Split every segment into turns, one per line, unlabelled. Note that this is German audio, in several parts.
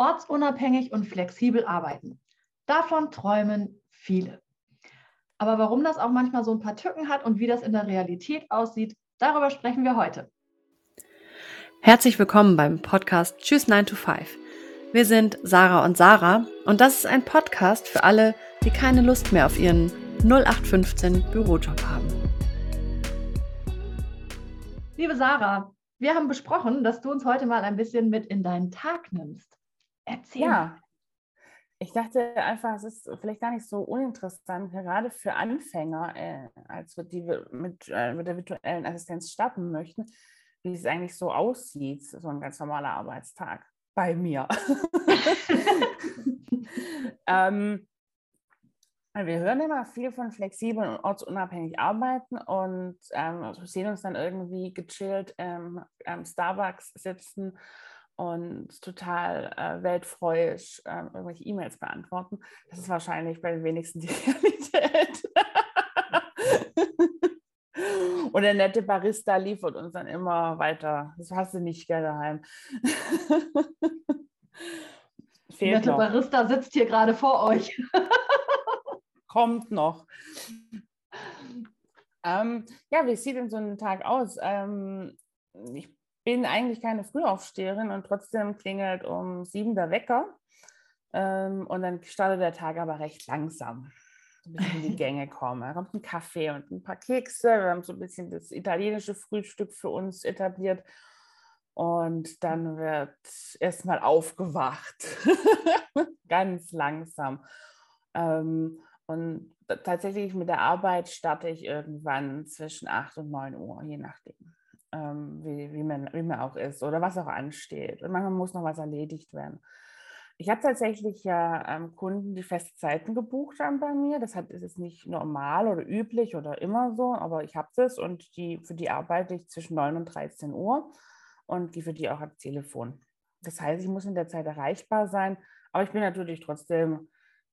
ortsunabhängig und flexibel arbeiten. Davon träumen viele. Aber warum das auch manchmal so ein paar Tücken hat und wie das in der Realität aussieht, darüber sprechen wir heute.
Herzlich willkommen beim Podcast Tschüss 9 to 5. Wir sind Sarah und Sarah und das ist ein Podcast für alle, die keine Lust mehr auf ihren 0815 Bürojob haben.
Liebe Sarah, wir haben besprochen, dass du uns heute mal ein bisschen mit in deinen Tag nimmst. Erzähl.
Ja, ich dachte einfach, es ist vielleicht gar nicht so uninteressant, gerade für Anfänger, äh, als wir die mit, äh, mit der virtuellen Assistenz starten möchten, wie es eigentlich so aussieht, so ein ganz normaler Arbeitstag bei mir. ähm, wir hören immer viel von flexibel und ortsunabhängig arbeiten und ähm, sehen uns dann irgendwie gechillt im ähm, Starbucks sitzen und total äh, weltfreudig äh, irgendwelche E-Mails beantworten. Das ist wahrscheinlich bei den wenigsten die Realität. Und der nette Barista liefert uns dann immer weiter. Das hast du nicht gerne daheim.
der nette noch. Barista sitzt hier gerade vor euch.
Kommt noch. Ähm, ja, wie sieht denn so ein Tag aus? Ähm, ich bin eigentlich keine Frühaufsteherin und trotzdem klingelt um sieben der Wecker. Ähm, und dann startet der Tag aber recht langsam. Ein bisschen in die Gänge kommen. Da kommt ein Kaffee und ein paar Kekse. Wir haben so ein bisschen das italienische Frühstück für uns etabliert. Und dann wird erstmal aufgewacht. Ganz langsam. Ähm, und tatsächlich mit der Arbeit starte ich irgendwann zwischen 8 und 9 Uhr, je nachdem ähm, wie, wie, man, wie man auch ist oder was auch ansteht. Und manchmal muss noch was erledigt werden. Ich habe tatsächlich ja ähm, Kunden, die feste Zeiten gebucht haben bei mir. Das hat, ist jetzt nicht normal oder üblich oder immer so, aber ich habe das und die, für die arbeite ich zwischen 9 und 13 Uhr und gehe für die auch ans Telefon. Das heißt, ich muss in der Zeit erreichbar sein, aber ich bin natürlich trotzdem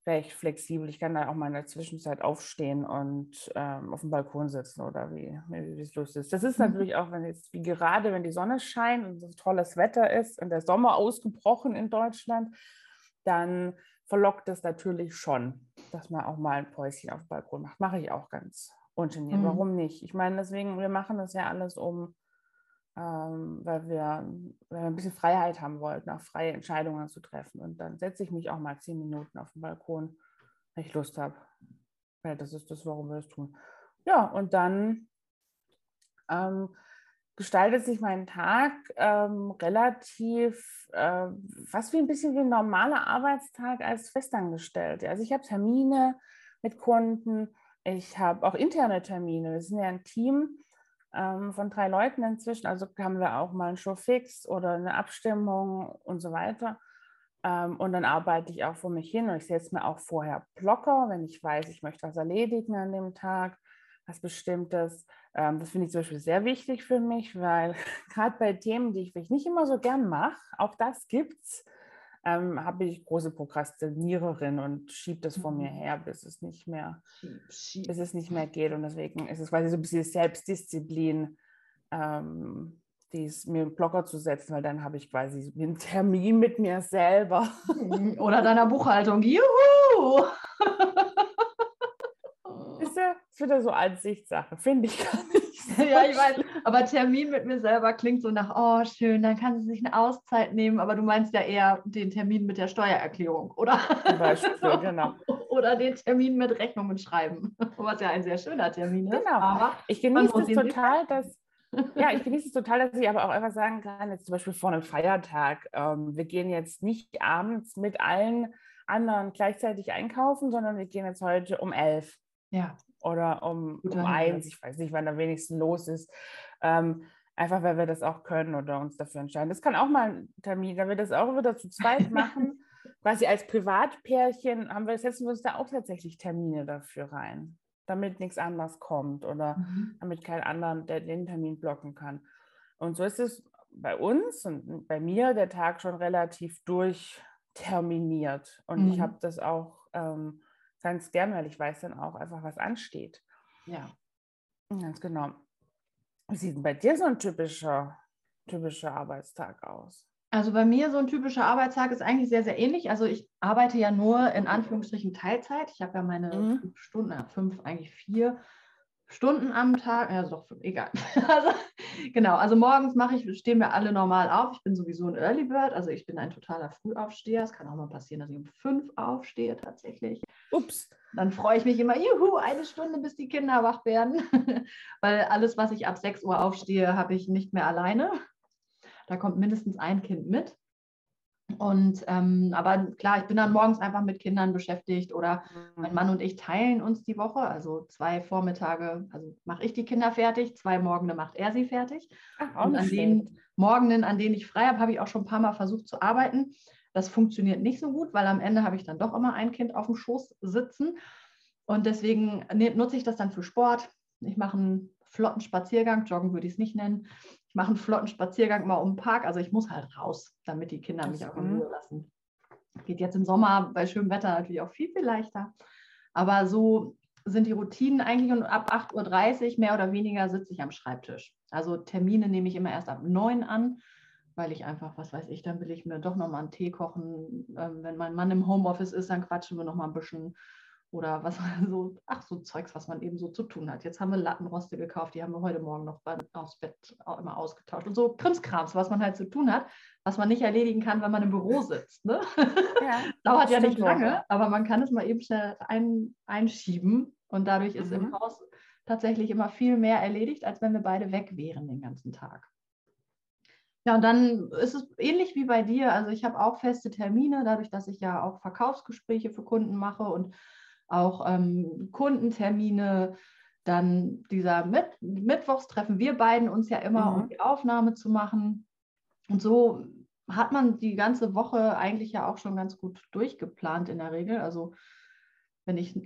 recht flexibel. Ich kann da auch mal in der Zwischenzeit aufstehen und ähm, auf dem Balkon sitzen oder wie, wie es lustig ist. Das ist mhm. natürlich auch, wenn jetzt wie gerade, wenn die Sonne scheint und so tolles Wetter ist und der Sommer ausgebrochen in Deutschland, dann verlockt es natürlich schon, dass man auch mal ein Päuschen auf dem Balkon macht. Mache ich auch ganz ungeniert. Mhm. Warum nicht? Ich meine, deswegen, wir machen das ja alles um ähm, weil, wir, weil, wir, ein bisschen Freiheit haben wollten, auch freie Entscheidungen zu treffen. Und dann setze ich mich auch mal zehn Minuten auf den Balkon, wenn ich Lust habe. Weil das ist das, warum wir das tun. Ja, und dann ähm, gestaltet sich mein Tag ähm, relativ, äh, fast wie ein bisschen wie ein normaler Arbeitstag als festangestellt. Also ich habe Termine mit Kunden, ich habe auch interne Termine. Wir sind ja ein Team ähm, von drei Leuten inzwischen. Also haben wir auch mal einen Showfix oder eine Abstimmung und so weiter. Ähm, und dann arbeite ich auch vor mich hin und ich setze mir auch vorher Blocker, wenn ich weiß, ich möchte was erledigen an dem Tag, was Bestimmtes. Ähm, das finde ich zum Beispiel sehr wichtig für mich, weil gerade bei Themen, die ich nicht immer so gern mache, auch das gibt es, ähm, habe ich große Prokrastiniererin und schiebe das vor mir mhm. her, bis es nicht mehr, bis es nicht mehr geht. Und deswegen ist es quasi so ein bisschen Selbstdisziplin, ähm, dies, mir einen Blogger zu setzen, weil dann habe ich quasi einen Termin mit mir selber.
Mhm. Oder deiner Buchhaltung. Juhu!
Ist ja wieder so Ansichtssache, finde ich gar nicht.
ja, ich weiß, aber Termin mit mir selber klingt so nach, oh, schön, dann kann sie sich eine Auszeit nehmen, aber du meinst ja eher den Termin mit der Steuererklärung, oder?
Zum Beispiel, genau.
Oder den Termin mit Rechnungen schreiben, was ja ein sehr schöner Termin ist.
Genau. Aber ich genieße es total, dass, ja, ich genieße es total, dass ich aber auch einfach sagen kann, jetzt zum Beispiel vor einem Feiertag, ähm, wir gehen jetzt nicht abends mit allen anderen gleichzeitig einkaufen, sondern wir gehen jetzt heute um elf. Ja oder um, um eins. Ich weiß nicht, wann da wenigstens los ist. Ähm, einfach weil wir das auch können oder uns dafür entscheiden. Das kann auch mal ein Termin, da wir das auch wieder zu zweit machen. Quasi als Privatpärchen haben wir, setzen wir uns da auch tatsächlich Termine dafür rein, damit nichts anderes kommt oder mhm. damit kein anderer den Termin blocken kann. Und so ist es bei uns und bei mir der Tag schon relativ durchterminiert. Und mhm. ich habe das auch ähm, ganz gern, weil ich weiß dann auch einfach, was ansteht.
Ja.
Ganz genau. Wie sieht denn bei dir so ein typischer, typischer Arbeitstag aus?
Also bei mir so ein typischer Arbeitstag ist eigentlich sehr, sehr ähnlich. Also ich arbeite ja nur in Anführungsstrichen Teilzeit. Ich habe ja meine mhm. fünf Stunden, ja, fünf, eigentlich vier Stunden am Tag. Ja, doch, egal. Also genau, also morgens mache ich, stehen wir alle normal auf. Ich bin sowieso ein Early Bird, also ich bin ein totaler Frühaufsteher. Es kann auch mal passieren, dass ich um fünf aufstehe tatsächlich.
Ups.
Dann freue ich mich immer, juhu, eine Stunde, bis die Kinder wach werden. Weil alles, was ich ab 6 Uhr aufstehe, habe ich nicht mehr alleine. Da kommt mindestens ein Kind mit. Und ähm, aber klar, ich bin dann morgens einfach mit Kindern beschäftigt oder mhm. mein Mann und ich teilen uns die Woche. Also zwei Vormittage, also mache ich die Kinder fertig, zwei Morgende macht er sie fertig. Ach, und an den Morgenen, an denen ich frei habe, habe ich auch schon ein paar Mal versucht zu arbeiten. Das funktioniert nicht so gut, weil am Ende habe ich dann doch immer ein Kind auf dem Schoß sitzen. Und deswegen nutze ich das dann für Sport. Ich mache einen flotten Spaziergang, joggen würde ich es nicht nennen mache einen flotten Spaziergang mal um den Park. Also ich muss halt raus, damit die Kinder mich auch in Ruhe lassen. Geht jetzt im Sommer bei schönem Wetter natürlich auch viel, viel leichter. Aber so sind die Routinen eigentlich und ab 8.30 Uhr mehr oder weniger sitze ich am Schreibtisch. Also Termine nehme ich immer erst ab 9 Uhr an, weil ich einfach, was weiß ich, dann will ich mir doch nochmal einen Tee kochen. Ähm, wenn mein Mann im Homeoffice ist, dann quatschen wir nochmal ein bisschen oder was so, ach so Zeugs, was man eben so zu tun hat. Jetzt haben wir Lattenroste gekauft, die haben wir heute Morgen noch aufs Bett immer ausgetauscht und so Krimskrams, was man halt zu tun hat, was man nicht erledigen kann, wenn man im Büro sitzt. Ne? Ja, Dauert ja nicht lange, auch. aber man kann es mal eben schnell ein, einschieben und dadurch ist mhm. im Haus tatsächlich immer viel mehr erledigt, als wenn wir beide weg wären den ganzen Tag. Ja, und dann ist es ähnlich wie bei dir. Also ich habe auch feste Termine, dadurch, dass ich ja auch Verkaufsgespräche für Kunden mache und auch ähm, Kundentermine. Dann dieser Mit Mittwochs treffen wir beiden uns ja immer, mhm. um die Aufnahme zu machen. Und so hat man die ganze Woche eigentlich ja auch schon ganz gut durchgeplant in der Regel. Also wenn ich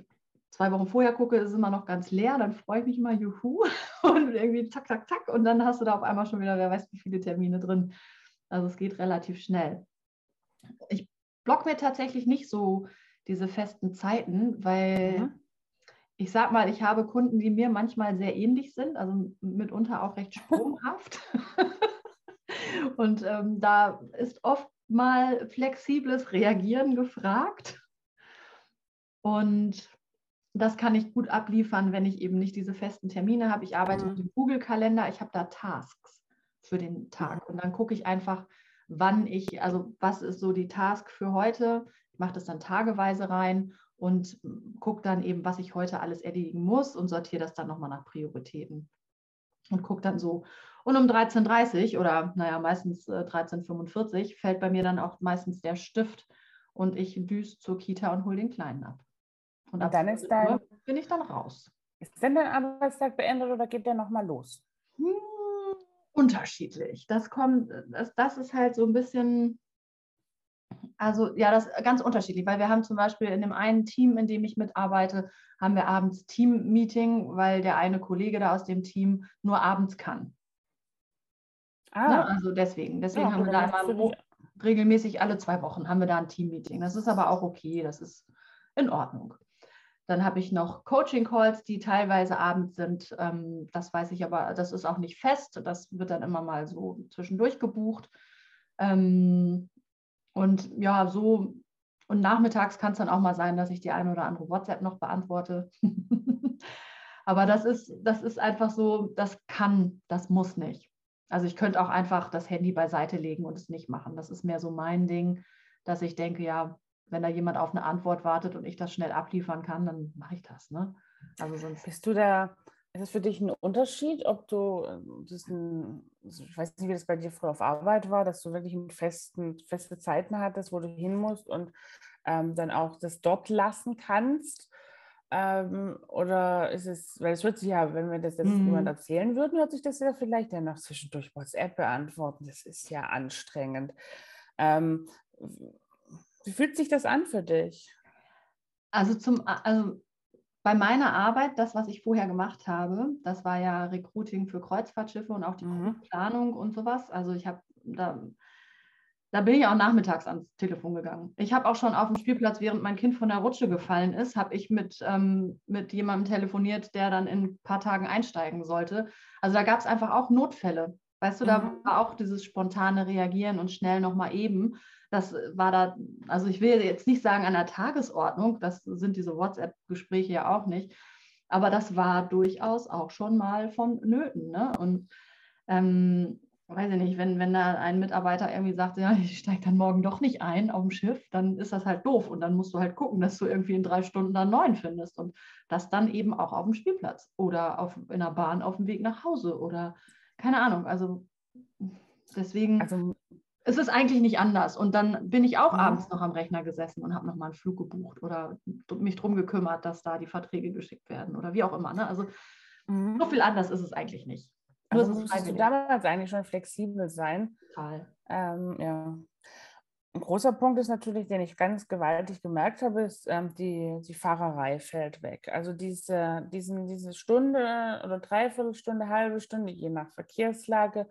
zwei Wochen vorher gucke, ist es immer noch ganz leer, dann freue ich mich immer, juhu, und irgendwie zack, zack, zack, und dann hast du da auf einmal schon wieder, wer weiß, wie viele Termine drin. Also es geht relativ schnell. Ich block mir tatsächlich nicht so diese festen Zeiten, weil mhm. ich sag mal, ich habe Kunden, die mir manchmal sehr ähnlich sind, also mitunter auch recht sprunghaft. Und ähm, da ist oft mal flexibles Reagieren gefragt. Und das kann ich gut abliefern, wenn ich eben nicht diese festen Termine habe. Ich arbeite mhm. mit dem Google-Kalender, ich habe da Tasks für den Tag. Und dann gucke ich einfach, wann ich, also was ist so die Task für heute, mache das dann tageweise rein und gucke dann eben, was ich heute alles erledigen muss und sortiere das dann nochmal nach Prioritäten. Und gucke dann so. Und um 13.30 Uhr oder naja, meistens äh, 13.45 Uhr fällt bei mir dann auch meistens der Stift und ich düse zur Kita und hole den Kleinen ab. Und, ab
dann ist dein,
bin ich dann raus.
Ist denn dein Arbeitstag beendet oder geht der nochmal los? Hm,
unterschiedlich. Das kommt, das, das ist halt so ein bisschen also ja, das ist ganz unterschiedlich, weil wir haben zum Beispiel in dem einen Team, in dem ich mitarbeite, haben wir abends Team-Meeting, weil der eine Kollege da aus dem Team nur abends kann. Ah. Ne? Also deswegen. Deswegen ja, haben wir da immer regelmäßig alle zwei Wochen haben wir da ein Team-Meeting. Das ist aber auch okay, das ist in Ordnung. Dann habe ich noch Coaching-Calls, die teilweise abends sind. Ähm, das weiß ich aber, das ist auch nicht fest. Das wird dann immer mal so zwischendurch gebucht. Ähm, und ja, so und nachmittags kann es dann auch mal sein, dass ich die eine oder andere WhatsApp noch beantworte. Aber das ist, das ist einfach so, das kann, das muss nicht. Also ich könnte auch einfach das Handy beiseite legen und es nicht machen. Das ist mehr so mein Ding, dass ich denke, ja, wenn da jemand auf eine Antwort wartet und ich das schnell abliefern kann, dann mache ich das. Ne?
Also sonst bist du da, ist es für dich ein Unterschied, ob du, ähm, das ein, ich weiß nicht, wie das bei dir früher auf Arbeit war, dass du wirklich festen, feste Zeiten hattest, wo du hin musst und ähm, dann auch das dort lassen kannst? Ähm, oder ist es, weil es hört sich ja, wenn wir das jetzt mhm. jemand erzählen würden, hört sich das ja vielleicht dann noch zwischendurch WhatsApp beantworten. Das ist ja anstrengend. Ähm, wie fühlt sich das an für dich?
Also zum, also bei meiner Arbeit, das, was ich vorher gemacht habe, das war ja Recruiting für Kreuzfahrtschiffe und auch die mhm. Planung und sowas. Also ich habe da, da bin ich auch nachmittags ans Telefon gegangen. Ich habe auch schon auf dem Spielplatz, während mein Kind von der Rutsche gefallen ist, habe ich mit, ähm, mit jemandem telefoniert, der dann in ein paar Tagen einsteigen sollte. Also da gab es einfach auch Notfälle. Weißt du, da mhm. war auch dieses spontane Reagieren und schnell nochmal eben. Das war da, also ich will jetzt nicht sagen an der Tagesordnung, das sind diese WhatsApp-Gespräche ja auch nicht, aber das war durchaus auch schon mal von Nöten. Ne? Und ähm, weiß ich nicht, wenn, wenn da ein Mitarbeiter irgendwie sagt, ja, ich steige dann morgen doch nicht ein auf dem Schiff, dann ist das halt doof. Und dann musst du halt gucken, dass du irgendwie in drei Stunden dann neun findest. Und das dann eben auch auf dem Spielplatz oder auf, in der Bahn auf dem Weg nach Hause oder keine Ahnung. Also deswegen also, es ist eigentlich nicht anders. Und dann bin ich auch mhm. abends noch am Rechner gesessen und habe nochmal einen Flug gebucht oder mich darum gekümmert, dass da die Verträge geschickt werden oder wie auch immer. Ne? Also mhm. so viel anders ist es eigentlich nicht.
Also musstest du damals eigentlich schon flexibel sein. Total. Ähm, ja. Ein großer Punkt ist natürlich, den ich ganz gewaltig gemerkt habe, ist, ähm, die, die Fahrerei fällt weg. Also diese, diesen, diese Stunde oder Dreiviertelstunde, halbe Stunde, je nach Verkehrslage,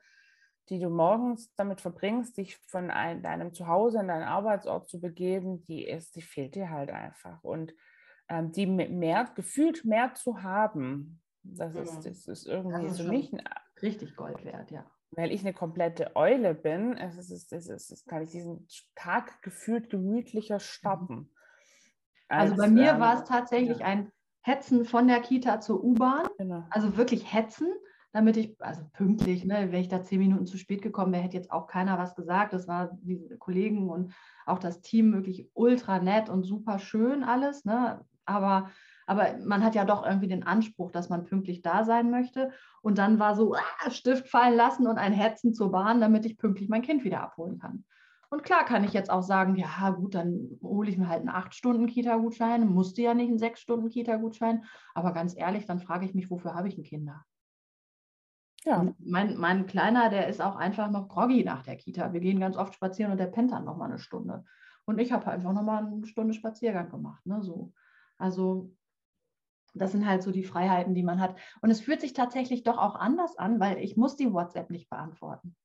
die du morgens damit verbringst, dich von ein, deinem Zuhause in deinen Arbeitsort zu begeben, die ist, die fehlt dir halt einfach. Und ähm, die mehr, gefühlt mehr zu haben, das ist, das ist irgendwie das ist für mich ein
Richtig Gold wert, ja.
Weil ich eine komplette Eule bin, es ist, es ist, es kann ich diesen Tag gefühlt gemütlicher mhm. stoppen.
Also als, bei mir ähm, war es tatsächlich ja. ein Hetzen von der Kita zur U-Bahn. Genau. Also wirklich Hetzen, damit ich, also pünktlich, ne, wenn ich da zehn Minuten zu spät gekommen wäre, hätte jetzt auch keiner was gesagt. Das war die Kollegen und auch das Team wirklich ultra nett und super schön alles. Ne? Aber aber man hat ja doch irgendwie den Anspruch, dass man pünktlich da sein möchte. Und dann war so, ah, Stift fallen lassen und ein Hetzen zur Bahn, damit ich pünktlich mein Kind wieder abholen kann. Und klar kann ich jetzt auch sagen, ja gut, dann hole ich mir halt einen 8-Stunden-Kita-Gutschein, musste ja nicht einen 6-Stunden-Kita-Gutschein. Aber ganz ehrlich, dann frage ich mich, wofür habe ich ein Kinder? Ja. mein, mein Kleiner, der ist auch einfach noch groggy nach der Kita. Wir gehen ganz oft spazieren und der pennt dann nochmal eine Stunde. Und ich habe einfach nochmal eine Stunde Spaziergang gemacht. Ne, so. Also das sind halt so die Freiheiten, die man hat. Und es fühlt sich tatsächlich doch auch anders an, weil ich muss die WhatsApp nicht beantworten.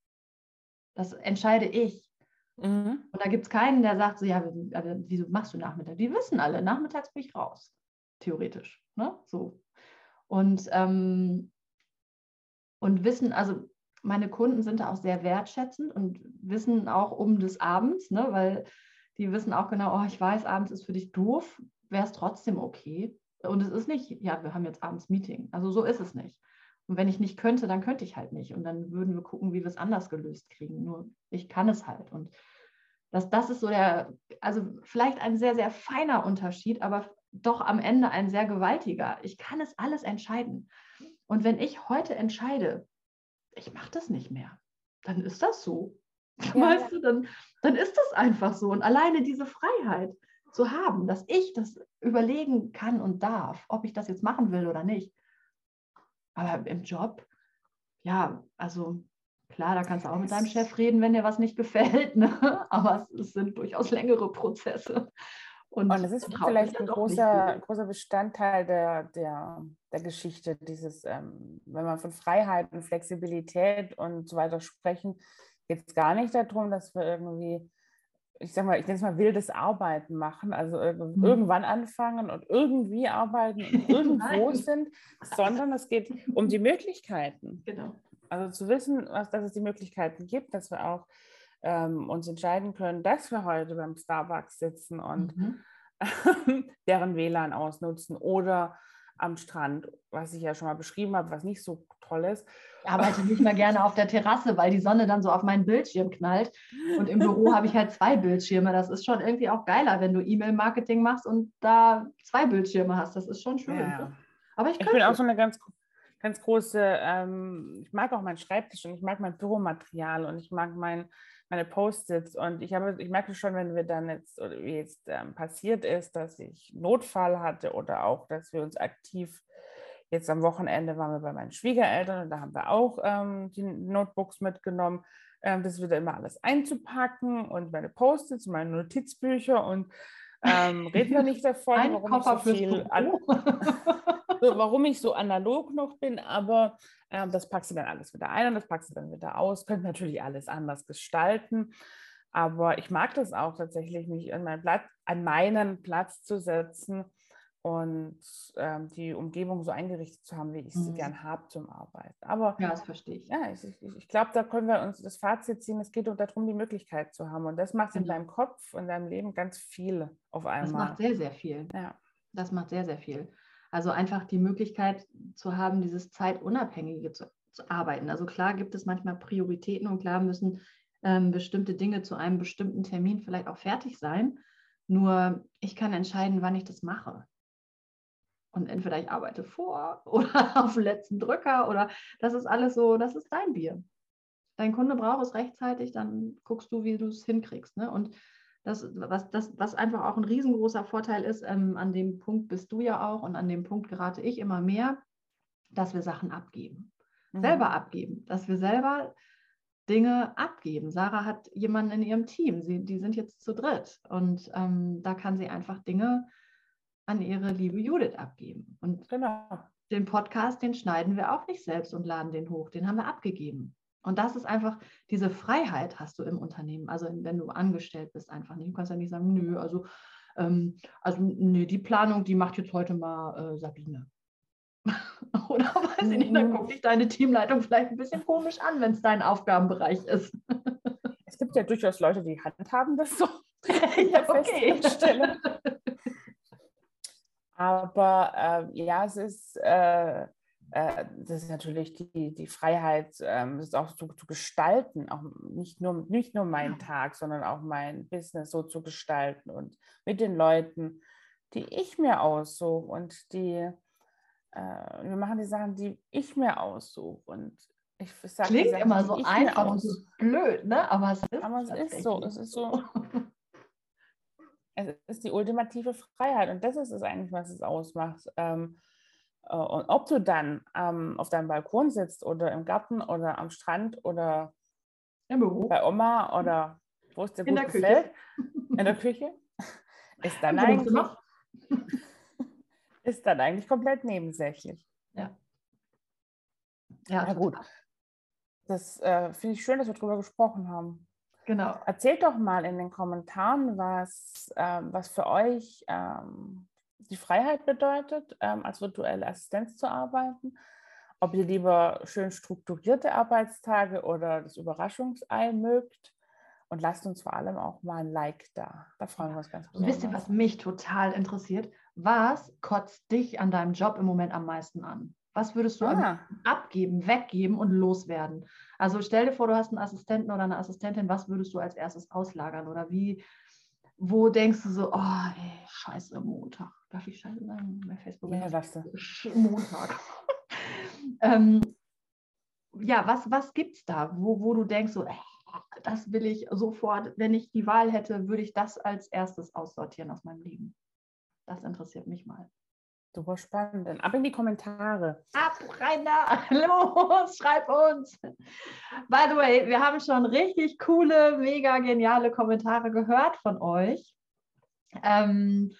Das entscheide ich. Mhm. Und da gibt es keinen, der sagt so, ja, wieso machst du Nachmittag? Die wissen alle, nachmittags bin ich raus. Theoretisch. Ne? So. Und, ähm, und wissen, also meine Kunden sind da auch sehr wertschätzend und wissen auch um des Abends, ne? weil die wissen auch genau, oh, ich weiß, abends ist für dich doof, wäre es trotzdem okay. Und es ist nicht, ja, wir haben jetzt abends Meeting. Also so ist es nicht. Und wenn ich nicht könnte, dann könnte ich halt nicht. Und dann würden wir gucken, wie wir es anders gelöst kriegen. Nur ich kann es halt. Und das, das ist so der, also vielleicht ein sehr, sehr feiner Unterschied, aber doch am Ende ein sehr gewaltiger. Ich kann es alles entscheiden. Und wenn ich heute entscheide, ich mache das nicht mehr, dann ist das so. Ja, weißt ja. du, dann, dann ist das einfach so. Und alleine diese Freiheit, zu haben, dass ich das überlegen kann und darf, ob ich das jetzt machen will oder nicht. Aber im Job, ja, also klar, da kannst du auch mit deinem Chef reden, wenn dir was nicht gefällt, ne? aber es, es sind durchaus längere Prozesse.
Und, und es ist vielleicht ein großer, großer Bestandteil der, der, der Geschichte, dieses, ähm, wenn man von Freiheit und Flexibilität und so weiter sprechen, geht es gar nicht darum, dass wir irgendwie ich sag mal, ich nenne es mal wildes Arbeiten machen, also mhm. irgendwann anfangen und irgendwie arbeiten und irgendwo sind, sondern es geht um die Möglichkeiten. Genau. Also zu wissen, was, dass es die Möglichkeiten gibt, dass wir auch ähm, uns entscheiden können, dass wir heute beim Starbucks sitzen und mhm. deren WLAN ausnutzen oder am Strand, was ich ja schon mal beschrieben habe, was nicht so toll ist.
Ich arbeite nicht mehr gerne auf der Terrasse, weil die Sonne dann so auf meinen Bildschirm knallt. Und im Büro habe ich halt zwei Bildschirme. Das ist schon irgendwie auch geiler, wenn du E-Mail-Marketing machst und da zwei Bildschirme hast. Das ist schon schön. Ja.
Aber ich, ich bin auch so eine ganz, ganz große, ähm, ich mag auch meinen Schreibtisch und ich mag mein Büromaterial und ich mag mein meine Post-its. Und ich habe, ich merke schon, wenn wir dann jetzt, oder wie jetzt ähm, passiert ist, dass ich Notfall hatte oder auch, dass wir uns aktiv Jetzt am Wochenende waren wir bei meinen Schwiegereltern und da haben wir auch ähm, die Notebooks mitgenommen. Ähm, das wieder immer alles einzupacken und meine Post-its, meine Notizbücher und ähm, reden wir nicht davon, warum ich, so viel so, warum ich so analog noch bin, aber ähm, das packst du dann alles wieder ein und das packst du dann wieder aus. Könnte natürlich alles anders gestalten. Aber ich mag das auch tatsächlich, mich an meinen Platz, an meinen Platz zu setzen und ähm, die Umgebung so eingerichtet zu haben, wie ich sie
Mhm.
gern habe zum Arbeiten. Aber
Ja, das verstehe ich.
ja, ich, ich, ich glaube, da können wir uns das Fazit ziehen, es geht darum, die Möglichkeit zu haben. Und das macht in
Genau.
deinem Kopf und deinem Leben ganz viel auf
Das
einmal.
macht sehr, sehr viel.
Ja,
Das macht sehr, sehr viel. Also einfach die Möglichkeit zu haben, dieses Zeitunabhängige zu, zu arbeiten. Also klar gibt es manchmal Prioritäten und klar müssen ähm, bestimmte Dinge zu einem bestimmten Termin vielleicht auch fertig sein. Nur ich kann entscheiden, wann ich das mache. Und entweder ich arbeite vor oder auf den letzten Drücker oder das ist alles so, das ist dein Bier. Dein Kunde braucht es rechtzeitig, dann guckst du, wie du es hinkriegst. Ne? Und das, was, das, was einfach auch ein riesengroßer Vorteil ist, ähm, an dem Punkt bist du ja auch und an dem Punkt gerate ich immer mehr, dass wir Sachen abgeben.
Mhm.
Selber abgeben, dass wir selber Dinge abgeben. Sarah hat jemanden in ihrem Team, sie, die sind jetzt zu dritt und ähm, da kann sie einfach Dinge an ihre liebe Judith abgeben. Und
Genau.
den Podcast, den schneiden wir auch nicht selbst und laden den hoch, den haben wir abgegeben. Und das ist einfach, diese Freiheit hast du im Unternehmen, also wenn du angestellt bist, einfach nicht. Du kannst ja nicht sagen, nö, also, ähm, also nee, die Planung, die macht jetzt heute mal äh, Sabine. Oder weiß ich nicht, dann guckt dich deine Teamleitung vielleicht ein bisschen komisch an, wenn es dein Aufgabenbereich ist.
Es gibt ja durchaus Leute, die handhaben das so.
ja, okay.
Aber äh, ja, es ist, äh, äh, das ist natürlich die, die Freiheit, ähm, das auch zu, zu gestalten, auch nicht nur, nicht nur meinen Tag, sondern auch mein Business so zu gestalten und mit den Leuten, die ich mir aussuche und die, äh, wir machen die Sachen, die ich mir aussuche und ich sage
Klingt
Sachen,
immer so einfach und so blöd, ne? Aber es ist,
Aber es ist so, es ist so. Es ist die ultimative Freiheit und das ist es eigentlich, was es ausmacht. Ähm, äh, und ob du dann ähm, auf deinem Balkon sitzt oder im Garten oder am Strand oder
Im Büro.
bei Oma oder wo es dir
In
gut
der Küche.
in der Küche, ist dann, eigentlich, ist dann eigentlich komplett nebensächlich.
Ja,
Ja, gut.
total.
Das äh, finde ich schön, dass wir darüber gesprochen haben.
Genau.
Erzählt doch mal in den Kommentaren, was, ähm, was für euch ähm, die Freiheit bedeutet, ähm, als virtuelle Assistenz zu arbeiten. Ob ihr lieber schön strukturierte Arbeitstage oder das Überraschungsei mögt. Und lasst uns vor allem auch mal ein Like da. Da freuen wir uns ganz besonders.
wisst ihr, was mich total interessiert? Was kotzt dich an deinem Job im Moment am meisten an? Was würdest du
Ah,
abgeben, weggeben und loswerden? Also stell dir vor, du hast einen Assistenten oder eine Assistentin, was würdest du als erstes auslagern? Oder wie, wo denkst du so, oh, ey, scheiße, Montag. Darf ich scheiße sagen? Bei Facebook.
ja, darfst du.
Montag. ähm, ja, was, was gibt es da, wo, wo du denkst, so, ey, das will ich sofort, wenn ich die Wahl hätte, würde ich das als erstes aussortieren aus meinem Leben. Das interessiert mich mal.
Super spannend. Dann ab in die Kommentare.
Ab, Rainer, los, schreib uns. By the way, wir haben schon richtig coole, mega geniale Kommentare gehört von euch. Ähm,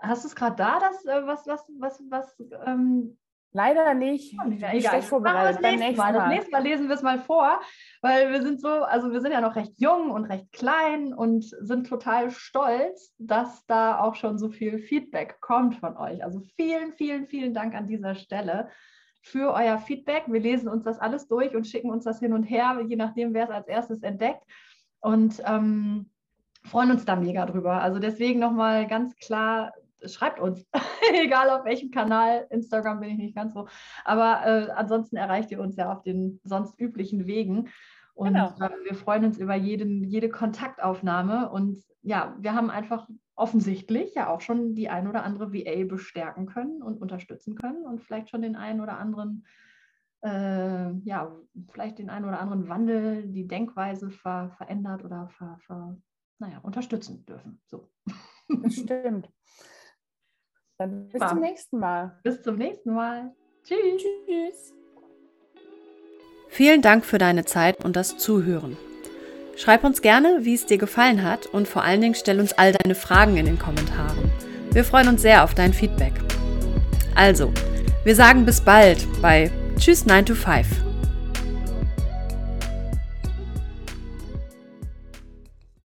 hast du es gerade da, das, äh, was, was, was, was, ähm,
Leider nicht.
ja,
Ich bin
egal.
schlecht vorbereitet.
das
Beim
nächste
nächsten
Mal. Das
Mal.
nächste Mal lesen wir es mal vor, weil wir sind so, also wir sind ja noch recht jung und recht klein und sind total stolz, dass da auch schon so viel Feedback kommt von euch. Also vielen, vielen, vielen Dank an dieser Stelle für euer Feedback. Wir lesen uns das alles durch und schicken uns das hin und her, je nachdem, wer es als erstes entdeckt. Und ähm, freuen uns da mega drüber. Also deswegen nochmal ganz klar, schreibt uns, egal auf welchem Kanal. Instagram bin ich nicht ganz so. Aber äh, ansonsten erreicht ihr uns ja auf den sonst üblichen Wegen. Und
Genau.
äh, wir freuen uns über jeden, jede Kontaktaufnahme. Und ja, wir haben einfach offensichtlich ja auch schon die ein oder andere VA bestärken können und unterstützen können und vielleicht schon den einen oder anderen, äh, ja, vielleicht den einen oder anderen Wandel, die Denkweise ver verändert oder ver, ver, naja, unterstützen dürfen. So.
Das stimmt. Dann bis zum nächsten Mal.
Bis zum nächsten Mal. Tschüss.
Tschüss.
Vielen Dank für deine Zeit und das Zuhören. Schreib uns gerne, wie es dir gefallen hat und vor allen Dingen stell uns all deine Fragen in den Kommentaren. Wir freuen uns sehr auf dein Feedback. Also, wir sagen bis bald bei Tschüss 9 to 5.